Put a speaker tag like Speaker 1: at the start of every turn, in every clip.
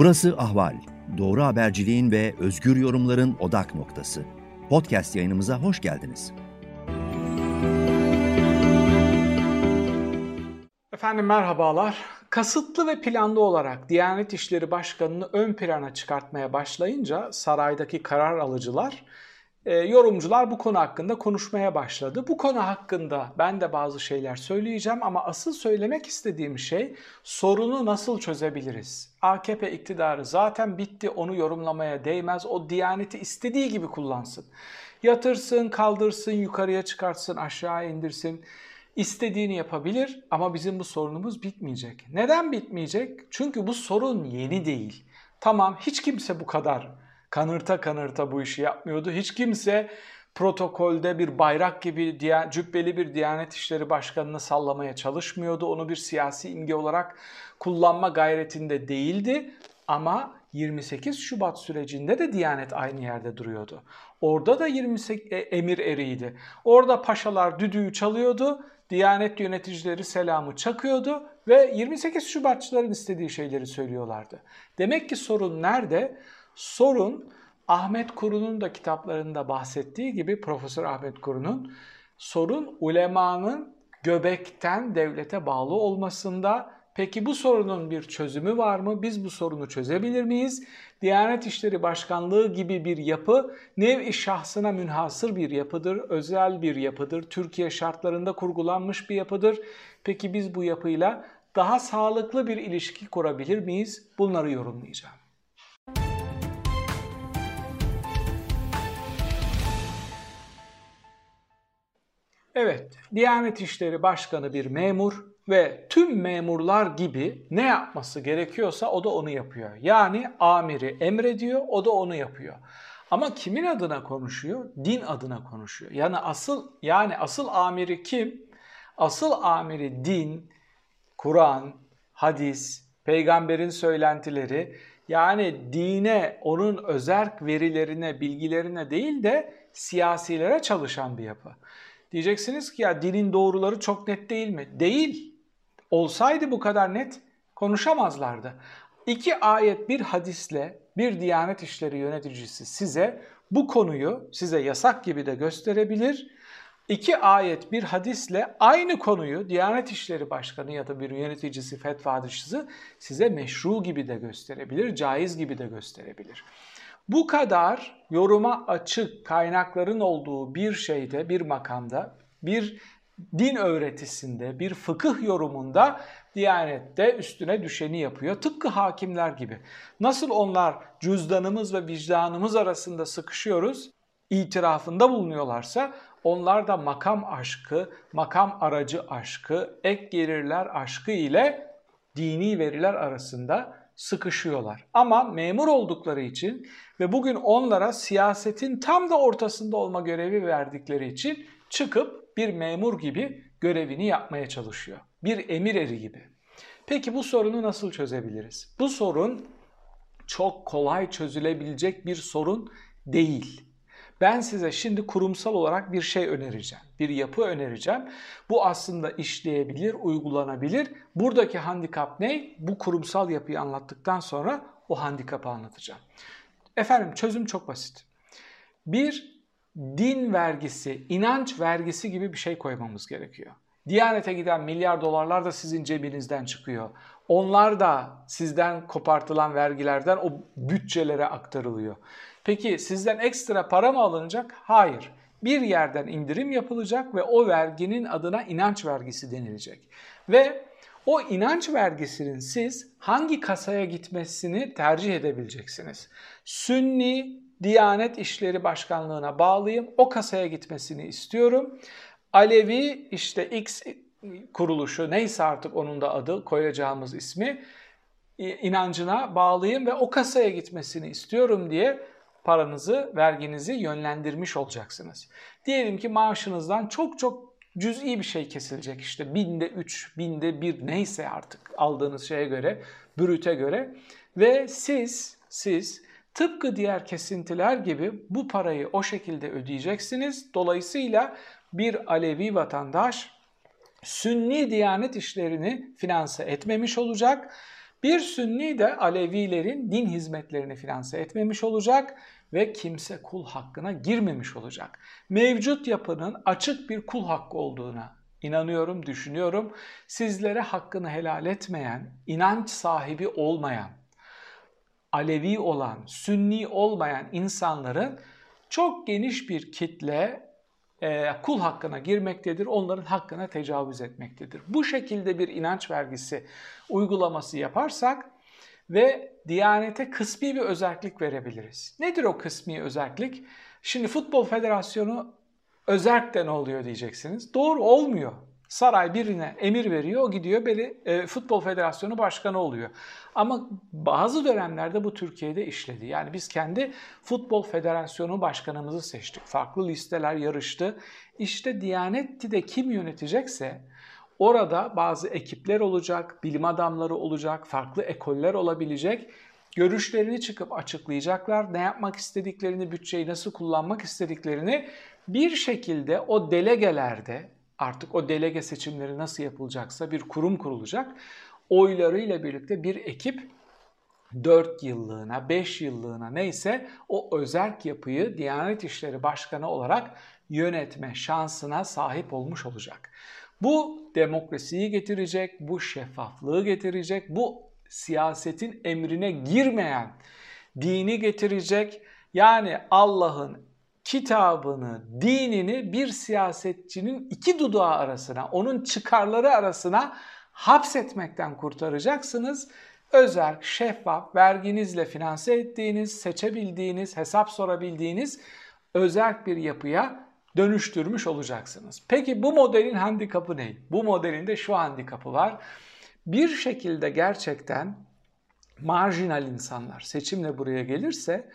Speaker 1: Burası Ahval. Doğru haberciliğin ve özgür yorumların odak noktası. Podcast yayınımıza hoş geldiniz.
Speaker 2: Efendim merhabalar. Kasıtlı ve planlı olarak Diyanet İşleri Başkanı'nı ön plana çıkartmaya başlayınca saraydaki karar alıcılar e, yorumcular bu konu hakkında konuşmaya başladı. Bu konu hakkında ben de bazı şeyler söyleyeceğim ama asıl söylemek istediğim şey sorunu nasıl çözebiliriz? AKP iktidarı zaten bitti onu yorumlamaya değmez. O Diyaneti istediği gibi kullansın. Yatırsın, kaldırsın, yukarıya çıkartsın, aşağı indirsin. İstediğini yapabilir ama bizim bu sorunumuz bitmeyecek. Neden bitmeyecek? Çünkü bu sorun yeni değil. Tamam hiç kimse bu kadar kanırta kanırta bu işi yapmıyordu. Hiç kimse protokolde bir bayrak gibi cübbeli bir Diyanet İşleri Başkanı'nı sallamaya çalışmıyordu. Onu bir siyasi imge olarak kullanma gayretinde değildi. Ama 28 Şubat sürecinde de Diyanet aynı yerde duruyordu. Orada da 28 e, emir eriydi. Orada paşalar düdüğü çalıyordu. Diyanet yöneticileri selamı çakıyordu ve 28 Şubatçıların istediği şeyleri söylüyorlardı. Demek ki sorun nerede? Sorun Ahmet Kuru'nun da kitaplarında bahsettiği gibi Profesör Ahmet Kuru'nun sorun ulemanın göbekten devlete bağlı olmasında. Peki bu sorunun bir çözümü var mı? Biz bu sorunu çözebilir miyiz? Diyanet İşleri Başkanlığı gibi bir yapı nev-i şahsına münhasır bir yapıdır, özel bir yapıdır, Türkiye şartlarında kurgulanmış bir yapıdır. Peki biz bu yapıyla daha sağlıklı bir ilişki kurabilir miyiz? Bunları yorumlayacağım. Evet, Diyanet İşleri Başkanı bir memur ve tüm memurlar gibi ne yapması gerekiyorsa o da onu yapıyor. Yani amiri emrediyor, o da onu yapıyor. Ama kimin adına konuşuyor? Din adına konuşuyor. Yani asıl yani asıl amiri kim? Asıl amiri din, Kur'an, hadis, peygamberin söylentileri yani dine, onun özerk verilerine, bilgilerine değil de siyasilere çalışan bir yapı. Diyeceksiniz ki ya dinin doğruları çok net değil mi? Değil. Olsaydı bu kadar net konuşamazlardı. İki ayet bir hadisle bir Diyanet İşleri yöneticisi size bu konuyu size yasak gibi de gösterebilir. İki ayet bir hadisle aynı konuyu Diyanet İşleri Başkanı ya da bir yöneticisi, fetvacısı size meşru gibi de gösterebilir, caiz gibi de gösterebilir. Bu kadar yoruma açık kaynakların olduğu bir şeyde, bir makamda, bir din öğretisinde, bir fıkıh yorumunda Diyanet'te üstüne düşeni yapıyor. Tıpkı hakimler gibi. Nasıl onlar cüzdanımız ve vicdanımız arasında sıkışıyoruz, itirafında bulunuyorlarsa onlar da makam aşkı, makam aracı aşkı, ek gelirler aşkı ile dini veriler arasında sıkışıyorlar. Ama memur oldukları için ve bugün onlara siyasetin tam da ortasında olma görevi verdikleri için çıkıp bir memur gibi görevini yapmaya çalışıyor. Bir emir eri gibi. Peki bu sorunu nasıl çözebiliriz? Bu sorun çok kolay çözülebilecek bir sorun değil. Ben size şimdi kurumsal olarak bir şey önereceğim. Bir yapı önereceğim. Bu aslında işleyebilir, uygulanabilir. Buradaki handikap ne? Bu kurumsal yapıyı anlattıktan sonra o handikapı anlatacağım. Efendim çözüm çok basit. Bir din vergisi, inanç vergisi gibi bir şey koymamız gerekiyor. Diyanete giden milyar dolarlar da sizin cebinizden çıkıyor. Onlar da sizden kopartılan vergilerden o bütçelere aktarılıyor. Peki sizden ekstra para mı alınacak? Hayır. Bir yerden indirim yapılacak ve o verginin adına inanç vergisi denilecek. Ve o inanç vergisinin siz hangi kasaya gitmesini tercih edebileceksiniz. Sünni Diyanet İşleri Başkanlığı'na bağlıyım. O kasaya gitmesini istiyorum. Alevi işte X kuruluşu neyse artık onun da adı koyacağımız ismi inancına bağlıyım ve o kasaya gitmesini istiyorum diye paranızı, verginizi yönlendirmiş olacaksınız. Diyelim ki maaşınızdan çok çok cüz'i bir şey kesilecek işte binde 3, binde 1 neyse artık aldığınız şeye göre, brüte göre ve siz, siz tıpkı diğer kesintiler gibi bu parayı o şekilde ödeyeceksiniz. Dolayısıyla bir Alevi vatandaş Sünni Diyanet işlerini finanse etmemiş olacak Bir Sünni de Alevilerin din hizmetlerini finanse etmemiş olacak ve kimse kul hakkına girmemiş olacak. Mevcut yapının açık bir kul hakkı olduğuna inanıyorum, düşünüyorum. Sizlere hakkını helal etmeyen, inanç sahibi olmayan, Alevi olan, Sünni olmayan insanların çok geniş bir kitle kul hakkına girmektedir, onların hakkına tecavüz etmektedir. Bu şekilde bir inanç vergisi uygulaması yaparsak ve Diyanete kısmi bir özellik verebiliriz. Nedir o kısmi özellik? Şimdi Futbol Federasyonu özerk de oluyor diyeceksiniz. Doğru olmuyor. Saray birine emir veriyor, o gidiyor beli, e, Futbol Federasyonu Başkanı oluyor. Ama bazı dönemlerde bu Türkiye'de işledi. Yani biz kendi Futbol Federasyonu Başkanımızı seçtik. Farklı listeler yarıştı. İşte Diyanet'te kim yönetecekse orada bazı ekipler olacak, bilim adamları olacak, farklı ekoller olabilecek görüşlerini çıkıp açıklayacaklar. Ne yapmak istediklerini, bütçeyi nasıl kullanmak istediklerini bir şekilde o delegelerde artık o delege seçimleri nasıl yapılacaksa bir kurum kurulacak. Oylarıyla birlikte bir ekip 4 yıllığına, 5 yıllığına neyse o özerk yapıyı Diyanet İşleri Başkanı olarak yönetme şansına sahip olmuş olacak. Bu demokrasiyi getirecek, bu şeffaflığı getirecek, bu siyasetin emrine girmeyen dini getirecek. Yani Allah'ın kitabını, dinini bir siyasetçinin iki dudağı arasına, onun çıkarları arasına hapsetmekten kurtaracaksınız. Özel, şeffaf, verginizle finanse ettiğiniz, seçebildiğiniz, hesap sorabildiğiniz özel bir yapıya dönüştürmüş olacaksınız. Peki bu modelin handikapı ne? Bu modelin de şu handikapı var. Bir şekilde gerçekten marjinal insanlar seçimle buraya gelirse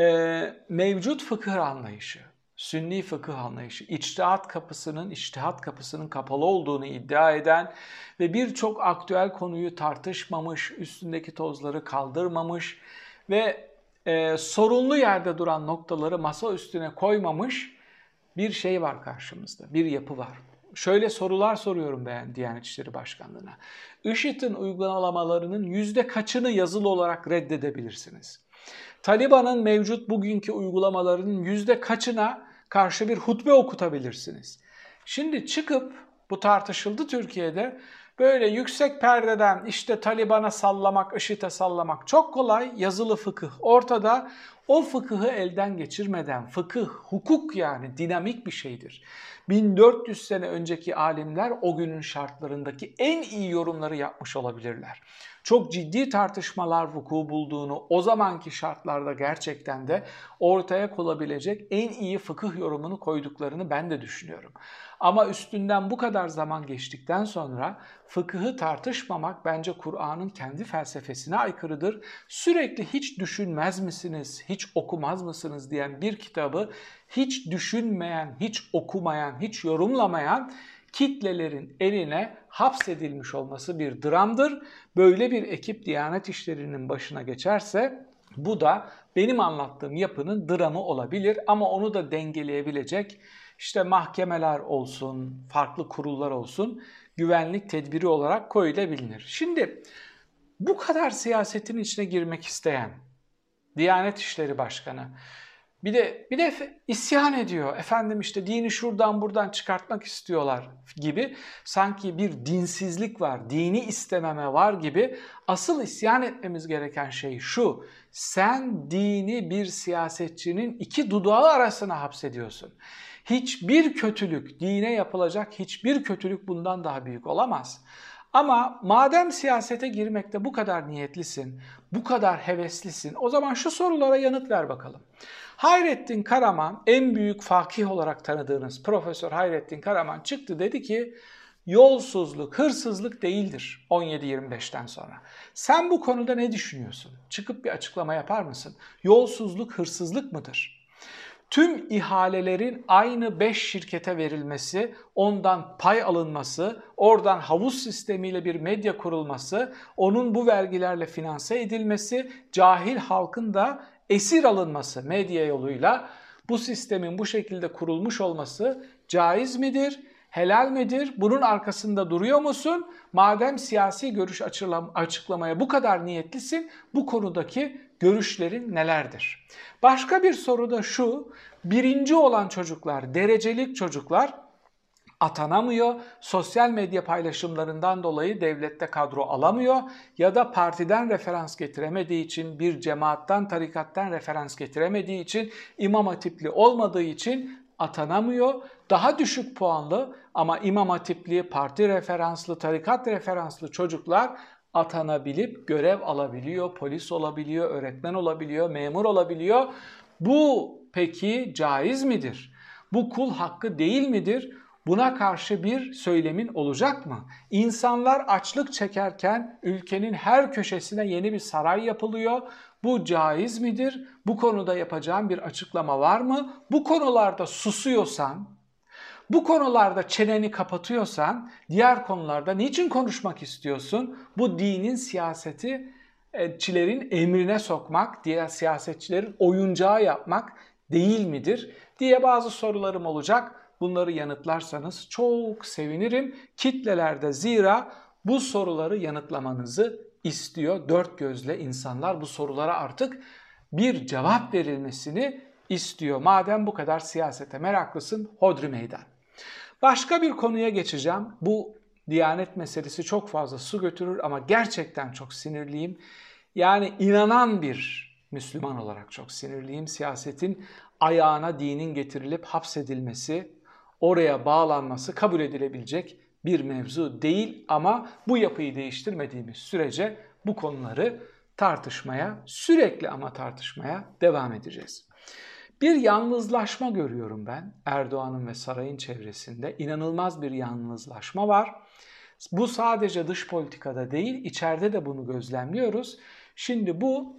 Speaker 2: e, mevcut fıkıh anlayışı, sünni fıkıh anlayışı, içtihat kapısının, içtihat kapısının kapalı olduğunu iddia eden ve birçok aktüel konuyu tartışmamış, üstündeki tozları kaldırmamış ve e, sorunlu yerde duran noktaları masa üstüne koymamış bir şey var karşımızda, bir yapı var. Şöyle sorular soruyorum ben Diyanet İşleri Başkanlığı'na. IŞİD'in uygulamalarının yüzde kaçını yazılı olarak reddedebilirsiniz? Taliban'ın mevcut bugünkü uygulamalarının yüzde kaçına karşı bir hutbe okutabilirsiniz? Şimdi çıkıp bu tartışıldı Türkiye'de. Böyle yüksek perdeden işte Taliban'a sallamak, IŞİD'e sallamak çok kolay. Yazılı fıkıh ortada. O fıkıhı elden geçirmeden, fıkıh, hukuk yani dinamik bir şeydir. 1400 sene önceki alimler o günün şartlarındaki en iyi yorumları yapmış olabilirler. Çok ciddi tartışmalar vuku bulduğunu, o zamanki şartlarda gerçekten de ortaya kolabilecek en iyi fıkıh yorumunu koyduklarını ben de düşünüyorum. Ama üstünden bu kadar zaman geçtikten sonra fıkıhı tartışmamak bence Kur'an'ın kendi felsefesine aykırıdır. Sürekli hiç düşünmez misiniz, hiç okumaz mısınız diyen bir kitabı hiç düşünmeyen, hiç okumayan, hiç yorumlamayan kitlelerin eline hapsedilmiş olması bir dramdır. Böyle bir ekip Diyanet İşleri'nin başına geçerse bu da benim anlattığım yapının dramı olabilir ama onu da dengeleyebilecek işte mahkemeler olsun, farklı kurullar olsun güvenlik tedbiri olarak koyulabilir. Şimdi bu kadar siyasetin içine girmek isteyen Diyanet İşleri Başkanı bir de bir de isyan ediyor. Efendim işte dini şuradan buradan çıkartmak istiyorlar gibi sanki bir dinsizlik var, dini istememe var gibi asıl isyan etmemiz gereken şey şu. Sen dini bir siyasetçinin iki dudağı arasına hapsediyorsun. Hiçbir kötülük, dine yapılacak hiçbir kötülük bundan daha büyük olamaz. Ama madem siyasete girmekte bu kadar niyetlisin, bu kadar heveslisin, o zaman şu sorulara yanıt ver bakalım. Hayrettin Karaman, en büyük fakih olarak tanıdığınız Profesör Hayrettin Karaman çıktı dedi ki, yolsuzluk, hırsızlık değildir 17-25'ten sonra. Sen bu konuda ne düşünüyorsun? Çıkıp bir açıklama yapar mısın? Yolsuzluk, hırsızlık mıdır? Tüm ihalelerin aynı 5 şirkete verilmesi, ondan pay alınması, oradan havuz sistemiyle bir medya kurulması, onun bu vergilerle finanse edilmesi, cahil halkın da esir alınması medya yoluyla bu sistemin bu şekilde kurulmuş olması caiz midir? Helal midir? Bunun arkasında duruyor musun? Madem siyasi görüş açıklamaya bu kadar niyetlisin, bu konudaki görüşlerin nelerdir? Başka bir soru da şu, birinci olan çocuklar, derecelik çocuklar atanamıyor, sosyal medya paylaşımlarından dolayı devlette kadro alamıyor ya da partiden referans getiremediği için, bir cemaattan, tarikattan referans getiremediği için, imam hatipli olmadığı için atanamıyor. Daha düşük puanlı ama imam hatipli, parti referanslı, tarikat referanslı çocuklar atanabilip görev alabiliyor, polis olabiliyor, öğretmen olabiliyor, memur olabiliyor. Bu peki caiz midir? Bu kul hakkı değil midir? Buna karşı bir söylemin olacak mı? İnsanlar açlık çekerken ülkenin her köşesine yeni bir saray yapılıyor. Bu caiz midir? Bu konuda yapacağım bir açıklama var mı? Bu konularda susuyorsan, bu konularda çeneni kapatıyorsan diğer konularda niçin konuşmak istiyorsun? Bu dinin siyaseti çilerin emrine sokmak, diğer siyasetçilerin oyuncağı yapmak değil midir diye bazı sorularım olacak. Bunları yanıtlarsanız çok sevinirim. Kitlelerde zira bu soruları yanıtlamanızı istiyor. Dört gözle insanlar bu sorulara artık bir cevap verilmesini istiyor. Madem bu kadar siyasete meraklısın hodri meydan. Başka bir konuya geçeceğim. Bu Diyanet meselesi çok fazla su götürür ama gerçekten çok sinirliyim. Yani inanan bir Müslüman olarak çok sinirliyim. Siyasetin ayağına dinin getirilip hapsedilmesi, oraya bağlanması kabul edilebilecek bir mevzu değil ama bu yapıyı değiştirmediğimiz sürece bu konuları tartışmaya, sürekli ama tartışmaya devam edeceğiz. Bir yalnızlaşma görüyorum ben Erdoğan'ın ve sarayın çevresinde. İnanılmaz bir yalnızlaşma var. Bu sadece dış politikada değil, içeride de bunu gözlemliyoruz. Şimdi bu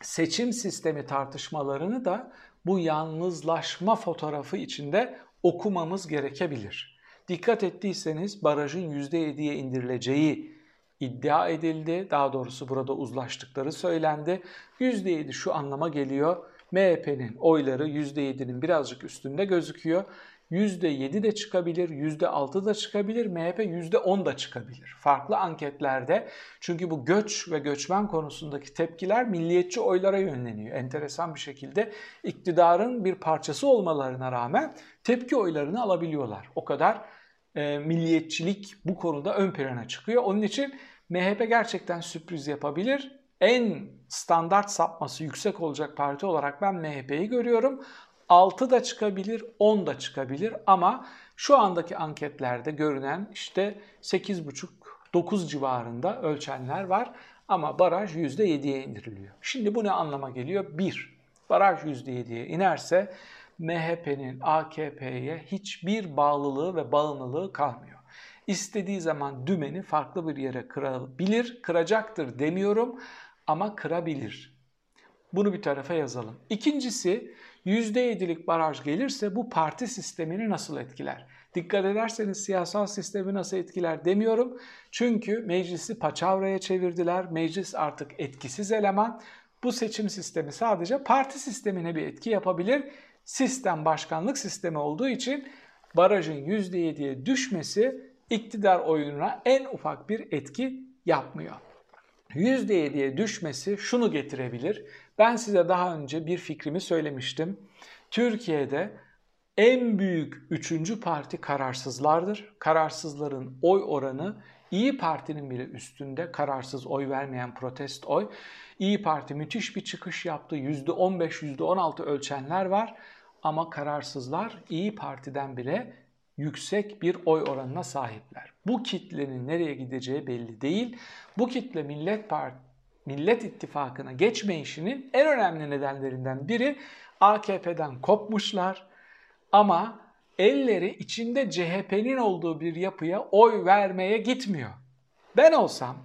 Speaker 2: seçim sistemi tartışmalarını da bu yalnızlaşma fotoğrafı içinde okumamız gerekebilir. Dikkat ettiyseniz barajın %7'ye indirileceği iddia edildi. Daha doğrusu burada uzlaştıkları söylendi. %7 şu anlama geliyor. MHP'nin oyları %7'nin birazcık üstünde gözüküyor. %7 de çıkabilir, %6 da çıkabilir, MHP %10 da çıkabilir. Farklı anketlerde çünkü bu göç ve göçmen konusundaki tepkiler milliyetçi oylara yönleniyor. Enteresan bir şekilde iktidarın bir parçası olmalarına rağmen tepki oylarını alabiliyorlar. O kadar e, milliyetçilik bu konuda ön plana çıkıyor. Onun için MHP gerçekten sürpriz yapabilir. En standart sapması yüksek olacak parti olarak ben MHP'yi görüyorum. 6 da çıkabilir, 10 da çıkabilir ama şu andaki anketlerde görünen işte 8,5-9 civarında ölçenler var ama baraj %7'ye indiriliyor. Şimdi bu ne anlama geliyor? 1. Baraj %7'ye inerse MHP'nin AKP'ye hiçbir bağlılığı ve bağımlılığı kalmıyor. İstediği zaman dümeni farklı bir yere kırabilir, kıracaktır demiyorum ama kırabilir. Bunu bir tarafa yazalım. İkincisi %7'lik baraj gelirse bu parti sistemini nasıl etkiler? Dikkat ederseniz siyasal sistemi nasıl etkiler demiyorum. Çünkü meclisi paçavraya çevirdiler. Meclis artık etkisiz eleman. Bu seçim sistemi sadece parti sistemine bir etki yapabilir. Sistem başkanlık sistemi olduğu için barajın %7'ye düşmesi iktidar oyununa en ufak bir etki yapmıyor. %7'ye düşmesi şunu getirebilir. Ben size daha önce bir fikrimi söylemiştim. Türkiye'de en büyük üçüncü parti kararsızlardır. Kararsızların oy oranı İyi Parti'nin bile üstünde kararsız oy vermeyen protest oy. İyi Parti müthiş bir çıkış yaptı. %15, %16 ölçenler var. Ama kararsızlar İyi Parti'den bile yüksek bir oy oranına sahipler. Bu kitlenin nereye gideceği belli değil. Bu kitle Millet Part Millet İttifakı'na geçmeyişinin en önemli nedenlerinden biri AKP'den kopmuşlar ama elleri içinde CHP'nin olduğu bir yapıya oy vermeye gitmiyor. Ben olsam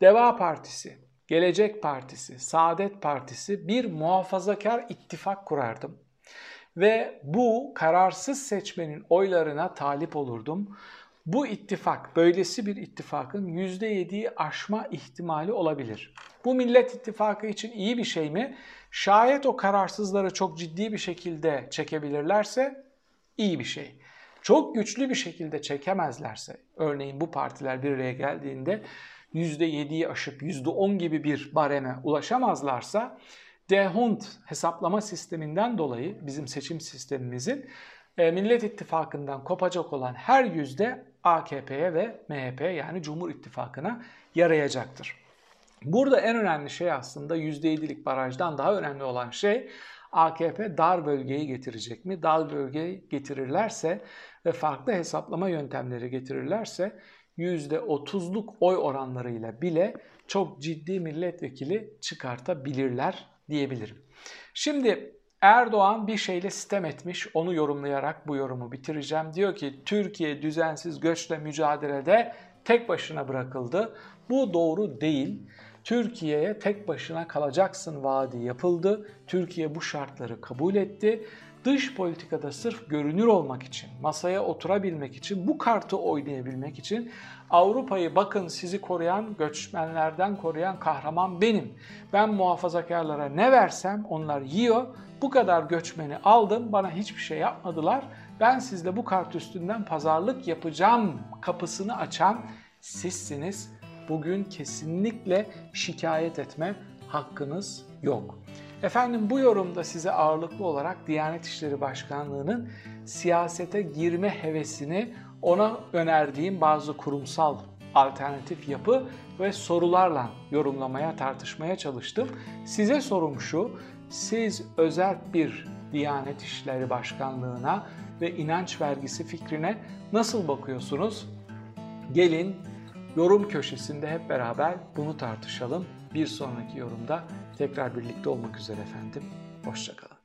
Speaker 2: Deva Partisi, Gelecek Partisi, Saadet Partisi bir muhafazakar ittifak kurardım ve bu kararsız seçmenin oylarına talip olurdum. Bu ittifak, böylesi bir ittifakın %7'yi aşma ihtimali olabilir. Bu Millet İttifakı için iyi bir şey mi? Şayet o kararsızları çok ciddi bir şekilde çekebilirlerse iyi bir şey. çok güçlü bir şekilde çekemezlerse, örneğin bu partiler bir araya geldiğinde %7'yi aşıp %10 gibi bir bareme ulaşamazlarsa D'Hondt hesaplama sisteminden dolayı bizim seçim sistemimizin e, Millet İttifakı'ndan kopacak olan her yüzde AKP'ye ve MHP yani Cumhur İttifakı'na yarayacaktır. Burada en önemli şey aslında %7'lik barajdan daha önemli olan şey AKP dar bölgeyi getirecek mi? Dar bölgeyi getirirlerse ve farklı hesaplama yöntemleri getirirlerse %30'luk oy oranlarıyla bile çok ciddi milletvekili çıkartabilirler diyebilirim. Şimdi Erdoğan bir şeyle sitem etmiş, onu yorumlayarak bu yorumu bitireceğim. Diyor ki Türkiye düzensiz göçle mücadelede tek başına bırakıldı. Bu doğru değil. Türkiye'ye tek başına kalacaksın vaadi yapıldı. Türkiye bu şartları kabul etti. Dış politikada sırf görünür olmak için, masaya oturabilmek için, bu kartı oynayabilmek için Avrupa'yı bakın sizi koruyan, göçmenlerden koruyan kahraman benim. Ben muhafazakarlara ne versem onlar yiyor. Bu kadar göçmeni aldım, bana hiçbir şey yapmadılar. Ben sizle bu kart üstünden pazarlık yapacağım kapısını açan sizsiniz. Bugün kesinlikle şikayet etme hakkınız yok. Efendim bu yorumda size ağırlıklı olarak Diyanet İşleri Başkanlığı'nın siyasete girme hevesini ona önerdiğim bazı kurumsal alternatif yapı ve sorularla yorumlamaya, tartışmaya çalıştım. Size sorum şu, siz özel bir Diyanet İşleri Başkanlığı'na ve inanç vergisi fikrine nasıl bakıyorsunuz? Gelin yorum köşesinde hep beraber bunu tartışalım. Bir sonraki yorumda tekrar birlikte olmak üzere efendim. Hoşçakalın.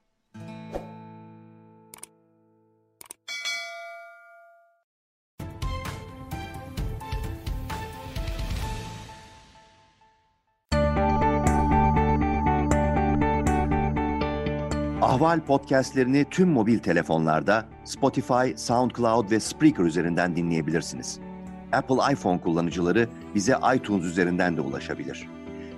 Speaker 1: Ahval podcastlerini tüm mobil telefonlarda Spotify, SoundCloud ve Spreaker üzerinden dinleyebilirsiniz. Apple iPhone kullanıcıları bize iTunes üzerinden de ulaşabilir.